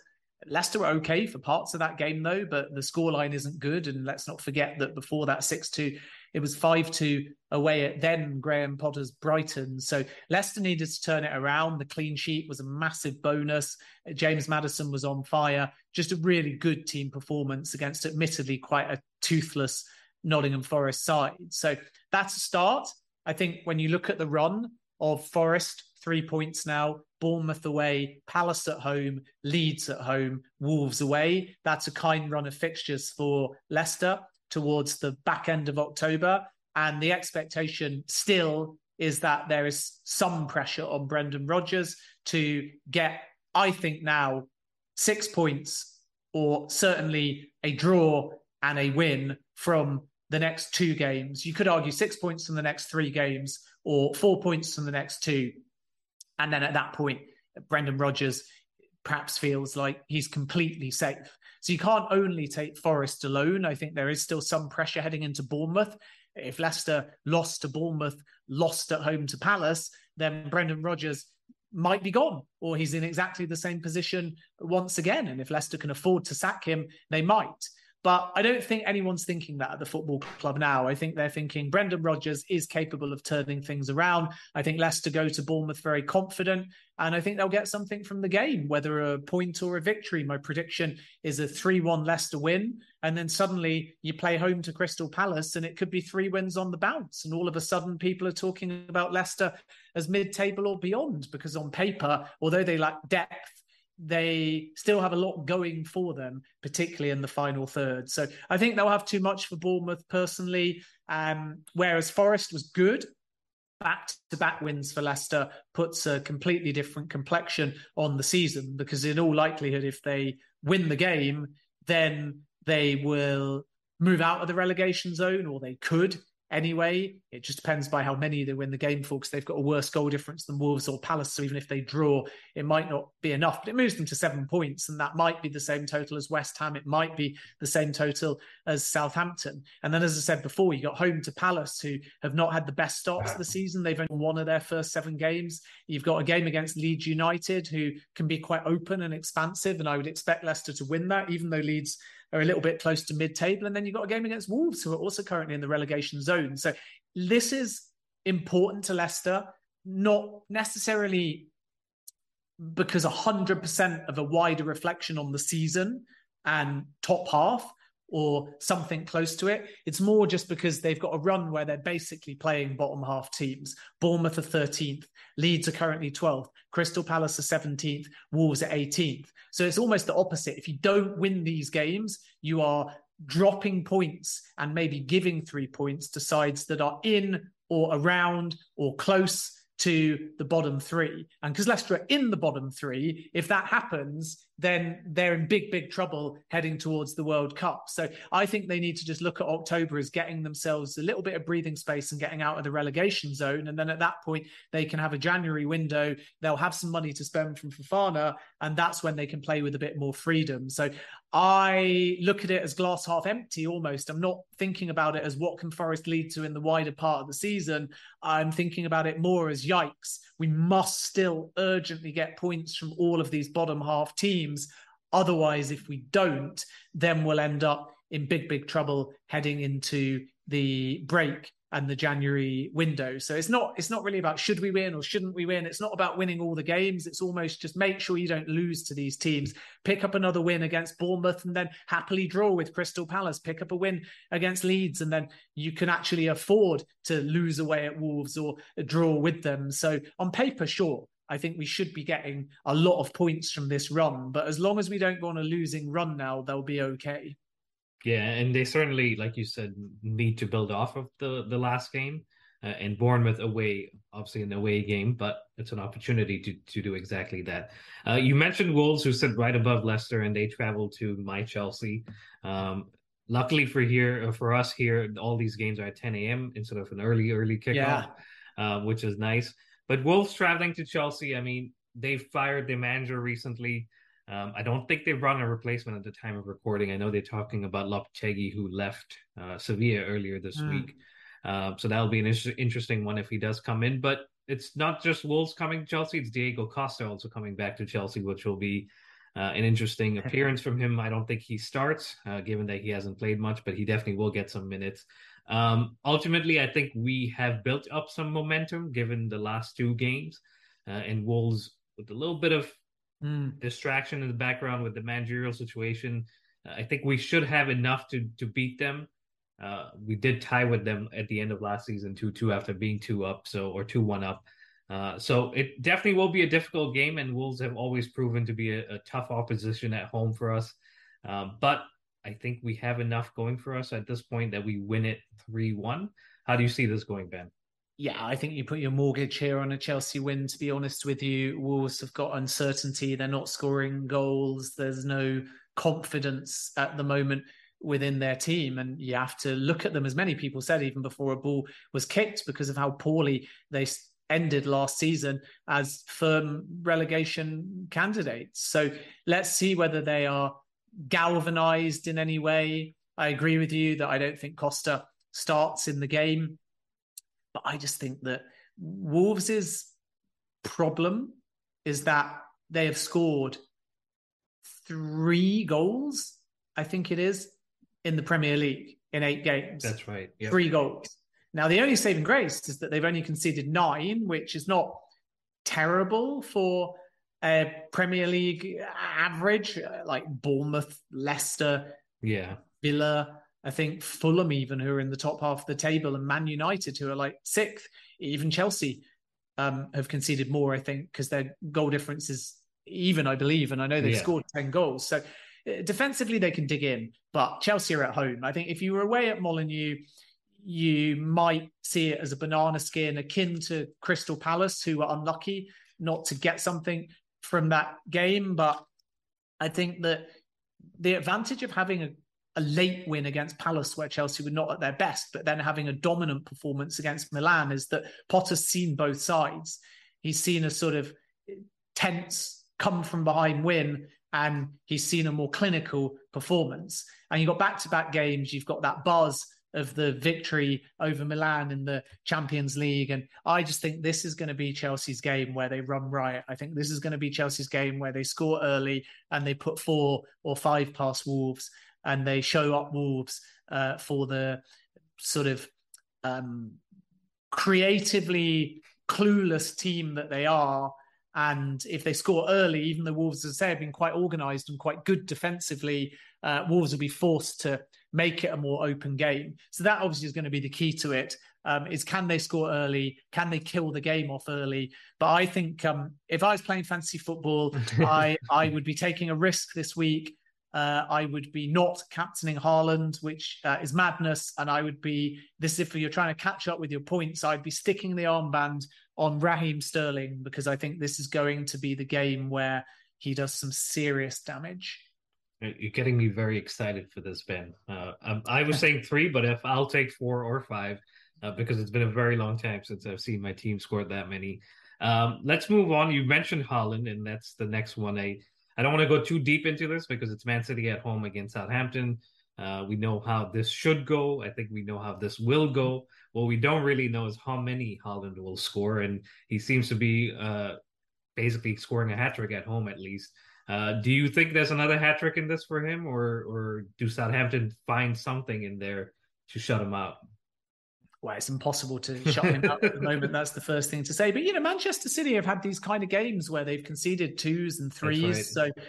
Leicester were okay for parts of that game, though, but the scoreline isn't good. And let's not forget that before that 6 2, it was 5 2 away at then Graham Potter's Brighton. So Leicester needed to turn it around. The clean sheet was a massive bonus. James Maddison was on fire. Just a really good team performance against, admittedly, quite a toothless Nottingham Forest side. So that's a start. I think when you look at the run of Forest, three points now, Bournemouth away, Palace at home, Leeds at home, Wolves away. That's a kind run of fixtures for Leicester towards the back end of October. And the expectation still is that there is some pressure on Brendan Rodgers to get, I think now, six points or certainly a draw and a win from the next two games. You could argue six points from the next three games or four points from the next two. And then at that point, Brendan Rodgers perhaps feels like he's completely safe. So you can't only take Forest alone. I think there is still some pressure heading into Bournemouth. If Leicester lost to Bournemouth, lost at home to Palace, then Brendan Rodgers might be gone, or he's in exactly the same position once again. And if Leicester can afford to sack him, they might. But I don't think anyone's thinking that at the football club now. I think they're thinking Brendan Rodgers is capable of turning things around. I think Leicester go to Bournemouth very confident, and I think they'll get something from the game, whether a point or a victory. My prediction is a 3 1 Leicester win. And then suddenly you play home to Crystal Palace, and it could be three wins on the bounce. And all of a sudden, people are talking about Leicester as mid table or beyond, because on paper, although they lack depth, they still have a lot going for them, particularly in the final third. So I think they'll have too much for Bournemouth personally. Um, whereas Forest was good, back to back wins for Leicester puts a completely different complexion on the season because, in all likelihood, if they win the game, then they will move out of the relegation zone or they could anyway. It just depends by how many they win the game for because they've got a worse goal difference than Wolves or Palace. So even if they draw, it might not be enough, but it moves them to seven points. And that might be the same total as West Ham. It might be the same total as Southampton. And then, as I said before, you got home to Palace, who have not had the best start to the season. They've only won one of their first seven games. You've got a game against Leeds United, who can be quite open and expansive. And I would expect Leicester to win that, even though Leeds are a little bit close to mid-table, and then you've got a game against Wolves, who are also currently in the relegation zone. So this is important to Leicester, not necessarily because 100% of a wider reflection on the season and top half or something close to it. It's more just because they've got a run where they're basically playing bottom half teams. Bournemouth are 13th, Leeds are currently 12th, Crystal Palace are 17th, Wolves are 18th. So it's almost the opposite. If you don't win these games, you are dropping points and maybe giving three points to sides that are in or around or close to the bottom three. And because Leicester are in the bottom three, if that happens, then they're in big, big trouble heading towards the World Cup. So I think they need to just look at October as getting themselves a little bit of breathing space and getting out of the relegation zone. And then at that point, they can have a January window. They'll have some money to spend from Fofana, and that's when they can play with a bit more freedom. So I look at it as glass half empty almost. I'm not thinking about it as what can Forest lead to in the wider part of the season. I'm thinking about it more as yikes, we must still urgently get points from all of these bottom half teams. Otherwise, if we don't, then we'll end up in big, big trouble heading into the break and the January window. So it's not it's not really about should we win or shouldn't we win. It's not about winning all the games. It's almost just make sure you don't lose to these teams. Pick up another win against Bournemouth and then happily draw with Crystal Palace. Pick up a win against Leeds and then you can actually afford to lose away at Wolves or draw with them. So on paper, sure. I think we should be getting a lot of points from this run, but as long as we don't go on a losing run now, they'll be okay. Yeah, and they certainly, like you said, need to build off of the the last game. Uh, and Bournemouth away, obviously an away game, but it's an opportunity to to do exactly that. Uh, you mentioned Wolves, who sit right above Leicester, and they travel to my Chelsea. Um, luckily for here, uh, for us here, all these games are at 10 a.m. instead of an early early kickoff, yeah. uh, which is nice. But Wolves traveling to Chelsea, I mean, they fired their manager recently. Um, I don't think they've run a replacement at the time of recording. I know they're talking about Lopetegui, who left uh, Sevilla earlier this mm. week. Uh, so that'll be an inter- interesting one if he does come in. But it's not just Wolves coming to Chelsea; it's Diego Costa also coming back to Chelsea, which will be uh, an interesting appearance from him. I don't think he starts, uh, given that he hasn't played much, but he definitely will get some minutes. Um, ultimately, I think we have built up some momentum given the last two games, uh, and Wolves with a little bit of mm. distraction in the background with the managerial situation. Uh, I think we should have enough to to beat them. Uh, we did tie with them at the end of last season, two two after being two up, so or two one up. Uh, so it definitely will be a difficult game, and Wolves have always proven to be a, a tough opposition at home for us. Uh, but I think we have enough going for us at this point that we win it three one. How do you see this going, Ben? yeah, I think you put your mortgage here on a Chelsea win, to be honest with you. Wolves have got uncertainty. They're not scoring goals. There's no confidence at the moment within their team. And you have to look at them, as many people said, even before a ball was kicked, because of how poorly they ended last season as firm relegation candidates. So let's see whether they are galvanized in any way. I agree with you that I don't think Costa starts in the game. But I just think that Wolves' problem is that they have scored three goals, I think it is, in the Premier League in eight games. That's right. Yep. Three goals. Now, the only saving grace is that they've only conceded nine, which is not terrible for a Premier League average, like Bournemouth, Leicester, yeah, Villa, I think Fulham, even who are in the top half of the table, and Man United, who are like sixth, even Chelsea um, have conceded more, I think, because their goal difference is even, I believe. And I know they've yeah. scored 10 goals. So uh, defensively, they can dig in, but Chelsea are at home. I think if you were away at Molineux, you might see it as a banana skin akin to Crystal Palace, who were unlucky not to get something from that game. But I think that the advantage of having a a late win against Palace where Chelsea were not at their best, but then having a dominant performance against Milan is that Potter's seen both sides. He's seen a sort of tense come from behind win and he's seen a more clinical performance. And you've got back to back games, you've got that buzz of the victory over Milan in the Champions League. And I just think this is going to be Chelsea's game where they run riot. I think this is going to be Chelsea's game where they score early and they put four or five past Wolves and they show up Wolves uh, for the sort of um, creatively clueless team that they are. And if they score early, even the Wolves, as I say, have been quite organised and quite good defensively, uh, Wolves will be forced to make it a more open game. So that obviously is going to be the key to it. Um, is can they score early? Can they kill the game off early? But I think um, if I was playing fantasy football, I I would be taking a risk this week uh, I would be not captaining Haaland, which uh, is madness. And I would be, this is if you're trying to catch up with your points, I'd be sticking the armband on Raheem Sterling because I think this is going to be the game where he does some serious damage. You're getting me very excited for this, Ben. Uh, um, I was saying three, but if I'll take four or five, uh, because it's been a very long time since I've seen my team score that many. Um, let's move on. You mentioned Haaland, and that's the next one. I I don't want to go too deep into this because it's Man City at home against Southampton. Uh, we know how this should go. I think we know how this will go. What we don't really know is how many Haaland will score, and he seems to be uh, basically scoring a hat trick at home at least. Uh, do you think there's another hat trick in this for him, or or do Southampton find something in there to shut him out? Well, it's impossible to shut him out at the moment. That's the first thing to say. But you know, Manchester City have had these kind of games where they've conceded twos and threes. Right. So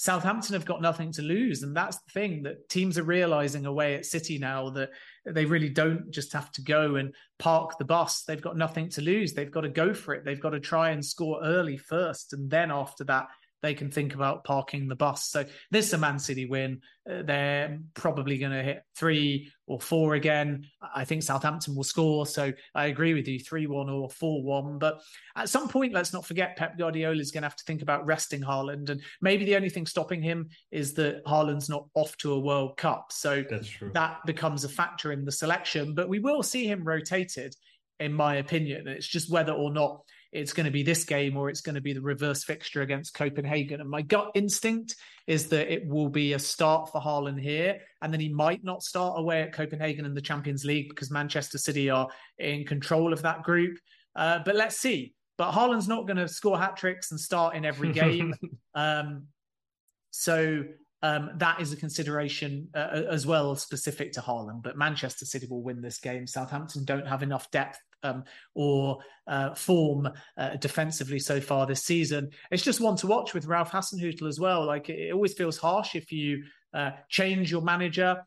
Southampton have got nothing to lose. And that's the thing that teams are realizing away at City now that they really don't just have to go and park the bus. They've got nothing to lose. They've got to go for it. They've got to try and score early first. And then after that, they can think about parking the bus. So this is a Man City win. Uh, they're probably going to hit three or four again. I think Southampton will score. So I agree with you, 3 1 or 4 1. But at some point, let's not forget Pep Guardiola is going to have to think about resting Haaland. And maybe the only thing stopping him is that Haaland's not off to a World Cup. So that becomes a factor in the selection. But we will see him rotated, in my opinion. It's just whether or not it's going to be this game or it's going to be the reverse fixture against Copenhagen. And my gut instinct is that it will be a start for Haaland here, and then he might not start away at Copenhagen in the Champions League because Manchester City are in control of that group. Uh, but let's see. But Haaland's not going to score hat tricks and start in every game. um, so um, that is a consideration uh, as well, specific to Haaland. But Manchester City will win this game. Southampton don't have enough depth um, or uh, form uh, defensively so far this season. It's just one to watch with Ralph Hasenhüttl as well. Like it always feels harsh if you uh, change your manager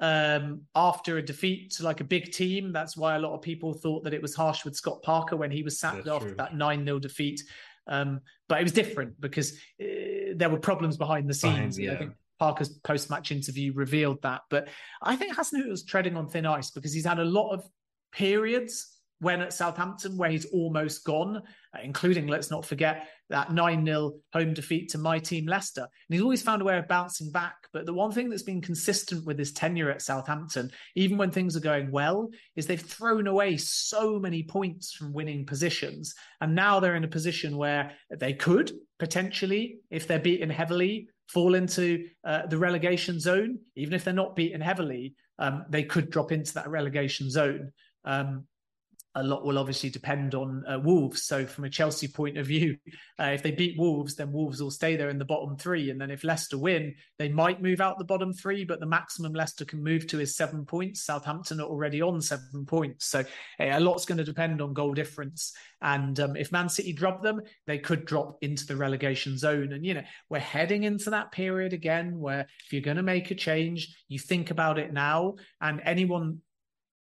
um, after a defeat to like a big team. That's why a lot of people thought that it was harsh with Scott Parker when he was sacked after true. that 9 0 defeat. Um, but it was different because uh, there were problems behind the scenes. Fine, yeah. I think Parker's post match interview revealed that. But I think Hasenhüttl was treading on thin ice because he's had a lot of periods when at Southampton, where he's almost gone, uh, including, let's not forget, that 9 0 home defeat to my team, Leicester. And he's always found a way of bouncing back. But the one thing that's been consistent with his tenure at Southampton, even when things are going well, is they've thrown away so many points from winning positions. And now they're in a position where they could potentially, if they're beaten heavily, fall into uh, the relegation zone. Even if they're not beaten heavily, um, they could drop into that relegation zone. Um, a lot will obviously depend on uh, Wolves. So, from a Chelsea point of view, uh, if they beat Wolves, then Wolves will stay there in the bottom three. And then if Leicester win, they might move out the bottom three, but the maximum Leicester can move to is seven points. Southampton are already on seven points. So, uh, a lot's going to depend on goal difference. And um, if Man City drop them, they could drop into the relegation zone. And, you know, we're heading into that period again where if you're going to make a change, you think about it now. And anyone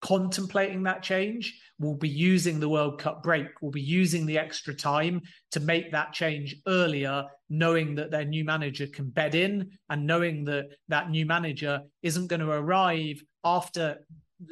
contemplating that change will be using the World Cup break, will be using the extra time to make that change earlier, knowing that their new manager can bed in and knowing that that new manager isn't going to arrive after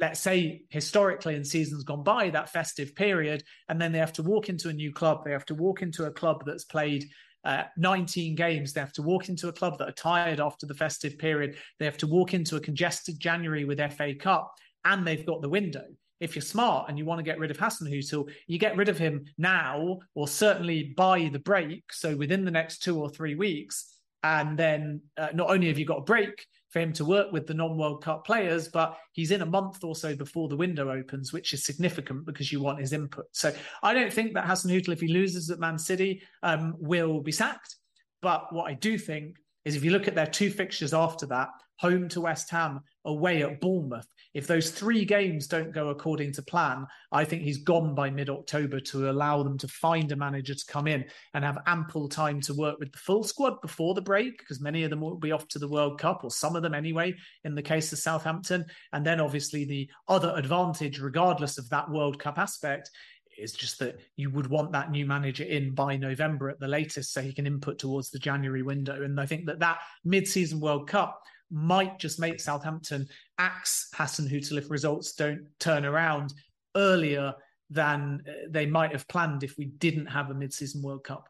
let's say historically in seasons gone by that festive period and then they have to walk into a new club they have to walk into a club that's played uh, 19 games. They have to walk into a club that are tired after the festive period. They have to walk into a congested January with FA Cup and they've got the window. If you're smart and you want to get rid of Hasenhüttl, you get rid of him now or certainly by the break. So within the next two or three weeks. And then uh, not only have you got a break for him to work with the non World Cup players, but he's in a month or so before the window opens, which is significant because you want his input. So I don't think that Hasenhüttl, if he loses at Man City, um, will be sacked. But what I do think is if you look at their two fixtures after that, home to West Ham, away at Bournemouth, if those three games don't go according to plan, I think he's gone by mid October to allow them to find a manager to come in and have ample time to work with the full squad before the break, because many of them will be off to the World Cup, or some of them anyway, in the case of Southampton. And then obviously the other advantage, regardless of that World Cup aspect, is just that you would want that new manager in by November at the latest so he can input towards the January window. And I think that that mid-season World Cup might just make Southampton axe Hasenhüttl if results don't turn around earlier than uh, they might have planned if we didn't have a mid-season World Cup.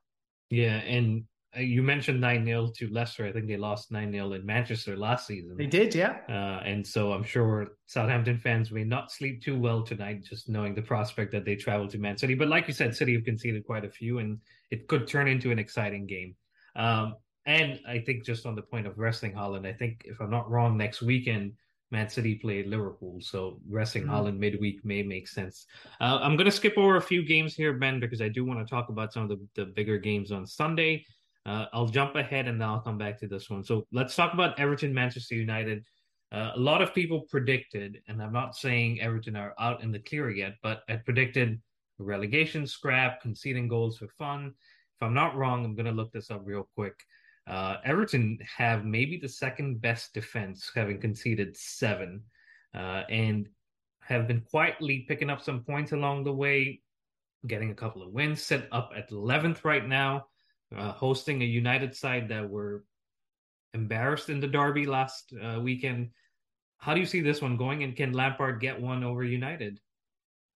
Yeah, and uh, you mentioned 9 0 to Leicester. I think they lost 9 0 in Manchester last season. They did, yeah. Uh, and so I'm sure Southampton fans may not sleep too well tonight, just knowing the prospect that they travel to Man City. But like you said, City have conceded quite a few, and it could turn into an exciting game. Um, and I think just on the point of wrestling Haaland, I think if I'm not wrong, next weekend Man City play Liverpool, so wrestling mm. Haaland midweek may make sense. Uh, I'm going to skip over a few games here, Ben, because I do want to talk about some of the, the bigger games on Sunday. Uh, I'll jump ahead and then I'll come back to this one. So let's talk about Everton Manchester United. Uh, a lot of people predicted, and I'm not saying Everton are out in the clear yet, but I predicted relegation scrap, conceding goals for fun. If I'm not wrong, I'm going to look this up real quick. Uh, Everton have maybe the second best defense, having conceded seven, uh, and have been quietly picking up some points along the way, getting a couple of wins, set up at 11th right now, uh, hosting a United side that were embarrassed in the derby last uh, weekend. How do you see this one going, and can Lampard get one over United?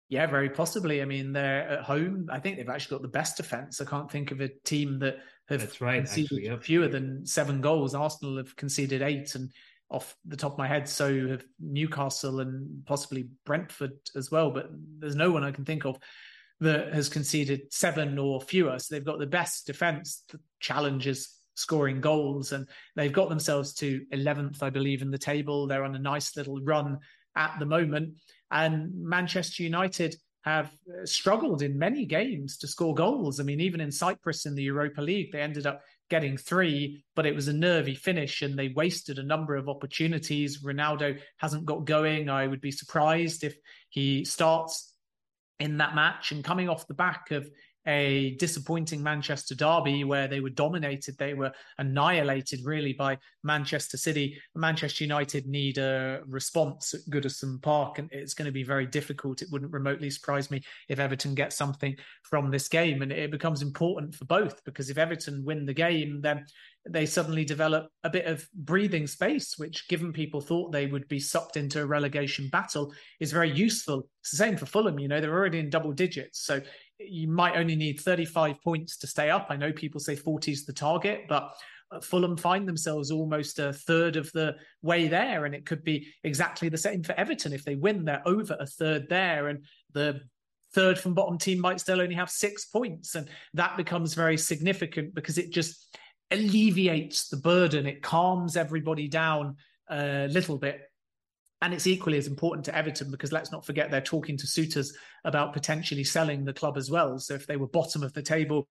Yeah, very possibly. I mean, they're at home. I think they've actually got the best defense. I can't think of a team that have That's right, conceded actually, yep. fewer than seven goals. Arsenal have conceded eight, and off the top of my head, so have Newcastle and possibly Brentford as well. But there's no one I can think of that has conceded seven or fewer. So they've got the best defense. The challenge is scoring goals, and they've got themselves to 11th, I believe, in the table. They're on a nice little run at the moment. And Manchester United have uh, struggled in many games to score goals. I mean, even in Cyprus in the Europa League, they ended up getting three, but it was a nervy finish and they wasted a number of opportunities. Ronaldo hasn't got going. I would be surprised if he starts in that match and coming off the back of a disappointing Manchester derby where they were dominated. They were annihilated really by Manchester City. Manchester United need a response at Goodison Park, and it's going to be very difficult. It wouldn't remotely surprise me if Everton get something from this game. And it becomes important for both because if Everton win the game, then they suddenly develop a bit of breathing space, which, given people thought they would be sucked into a relegation battle, is very useful. It's the same for Fulham. You know, they're already in double digits. So you might only need 35 points to stay up. I know people say 40 is the target, but uh, Fulham find themselves almost a third of the way there. And it could be exactly the same for Everton. If they win, they're over a third there. And the third from bottom team might still only have six points. And that becomes very significant because it just alleviates the burden. It calms everybody down a little bit and it's equally as important to Everton because let's not forget they're talking to suitors about potentially selling the club as well. So if they were bottom of the table,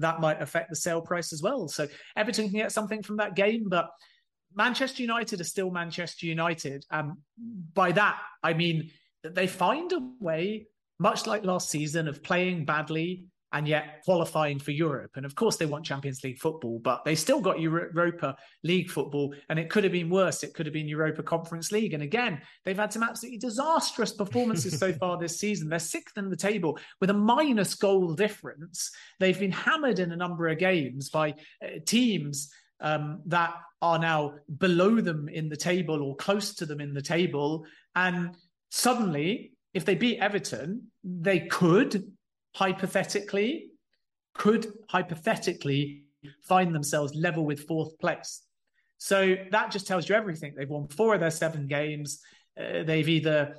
that might affect the sale price as well. So Everton can get something from that game, but Manchester United are still Manchester United. Um, by that, I mean that they find a way, much like last season, of playing badly and yet qualifying for Europe. And of course, they want Champions League football, but they still got Europa League football. And it could have been worse. It could have been Europa Conference League. And again, they've had some absolutely disastrous performances so far this season. They're sixth in the table with a minus goal difference. They've been hammered in a number of games by uh, teams um, that are now below them in the table or close to them in the table. And suddenly, if they beat Everton, they could hypothetically could hypothetically find themselves level with fourth place. So that just tells you everything. They've won four of their seven games. Uh, they've either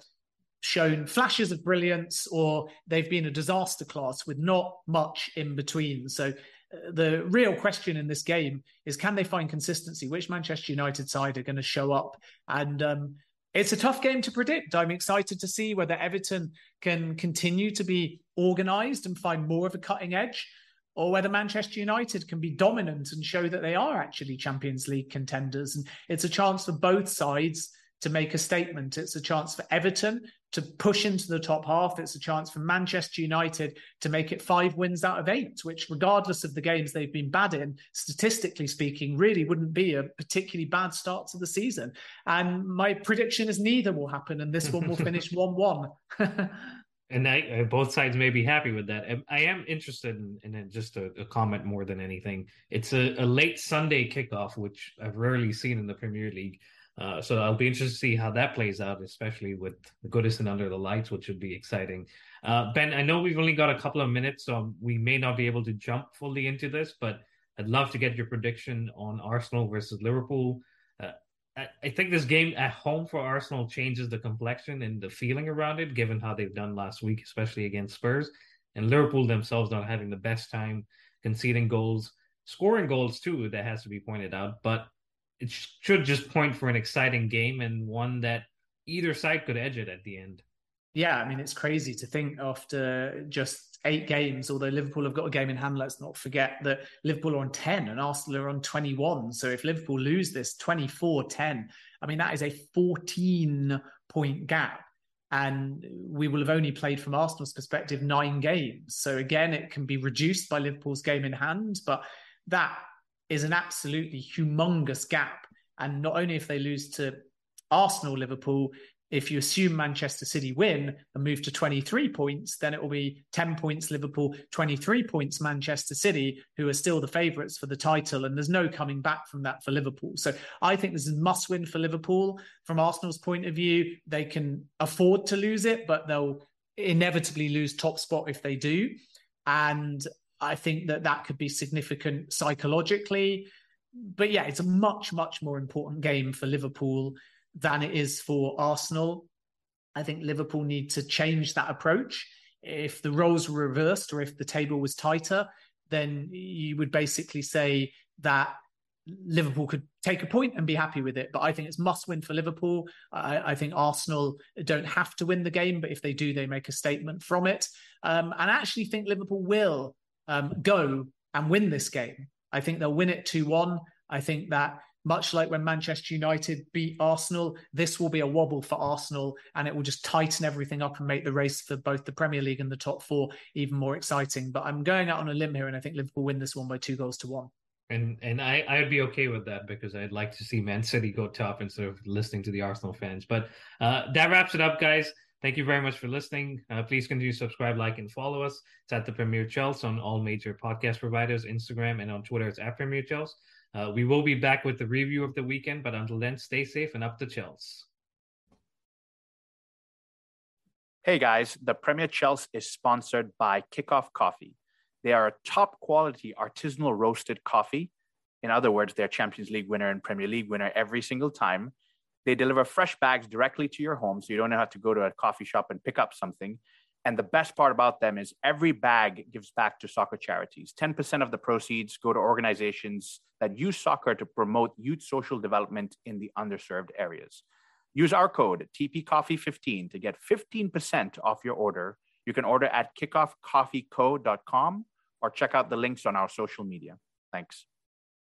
shown flashes of brilliance or they've been a disaster class with not much in between. So uh, the real question in this game is can they find consistency? Which Manchester United side are going to show up? And um, it's a tough game to predict. I'm excited to see whether Everton can continue to be organised and find more of a cutting edge, or whether Manchester United can be dominant and show that they are actually Champions League contenders. And it's a chance for both sides to make a statement. It's a chance for Everton to push into the top half. It's a chance for Manchester United to make it five wins out of eight, which, regardless of the games they've been bad in, statistically speaking, really wouldn't be a particularly bad start to the season. And my prediction is neither will happen, and this one will finish 1 1. and I, uh, both sides may be happy with that. Um, I am interested in, in just a, a, comment more than anything. It's a, a, late Sunday kickoff, which I've rarely seen in the Premier League. Uh, so I'll be interested to see how that plays out, especially with Goodison under the lights, which would be exciting. Uh, ben, I know we've only got a couple of minutes, so we may not be able to jump fully into this, but I'd love to get your prediction on Arsenal versus Liverpool. Uh, I, I think this game at home for Arsenal changes the complexion and the feeling around it, given how they've done last week, especially against Spurs. And Liverpool themselves not having the best time conceding goals. scoring goals too. That has to be pointed out, but it should just point for an exciting game and one that either side could edge it at the end. Yeah, I mean it's crazy to think after just eight games, although Liverpool have got a game in hand, let's not forget that Liverpool are on 10 and Arsenal are on 21. So if Liverpool lose this 24-10, I mean that is a 14 point gap. And we will have only played from Arsenal's perspective nine games. So again, it can be reduced by Liverpool's game in hand, but that is an absolutely humongous gap. And not only if they lose to Arsenal, Liverpool, if you assume Manchester City win and move to 23 points, then it will be 10 points Liverpool, 23 points Manchester City, who are still the favourites for the title. And there's no coming back from that for Liverpool. So I think this is must win for Liverpool. From Arsenal's point of view, they can afford to lose it, but they'll inevitably lose top spot if they do. And I think that that could be significant psychologically. But yeah, it's a much, much more important game for Liverpool than it is for Arsenal. I think Liverpool need to change that approach. If the roles were reversed or if the table was tighter, then you would basically say that Liverpool could take a point and be happy with it. But I think it's must win for Liverpool. I, I, think Arsenal don't have to win the game, but if they do, they make a statement from it. Um, and I actually think Liverpool will um, go and win this game. I think they'll win it 2 1. I think that much like when Manchester United beat Arsenal, this will be a wobble for Arsenal and it will just tighten everything up and make the race for both the Premier League and the top four even more exciting. But I'm going out on a limb here and I think Liverpool win this one by two goals to one. And and I, I'd be okay with that because I'd like to see Man City go top instead of listening to the Arsenal fans. But uh, that wraps it up, guys. Thank you very much for listening. Uh, please continue to subscribe, like, and follow us. It's at the Premier Chels on all major podcast providers, Instagram, and on Twitter. It's at Premier Chels. Uh, we will be back with the review of the weekend, but until then, stay safe and up to Chelsea. Hey guys, the Premier Chels is sponsored by Kickoff Coffee. They are a top quality artisanal roasted coffee. In other words, they're Champions League winner and Premier League winner every single time. They deliver fresh bags directly to your home, so you don't have to go to a coffee shop and pick up something. And the best part about them is every bag gives back to soccer charities. 10% of the proceeds go to organizations that use soccer to promote youth social development in the underserved areas. Use our code TPCoffee15 to get 15% off your order. You can order at kickoffcoffeeco.com or check out the links on our social media. Thanks.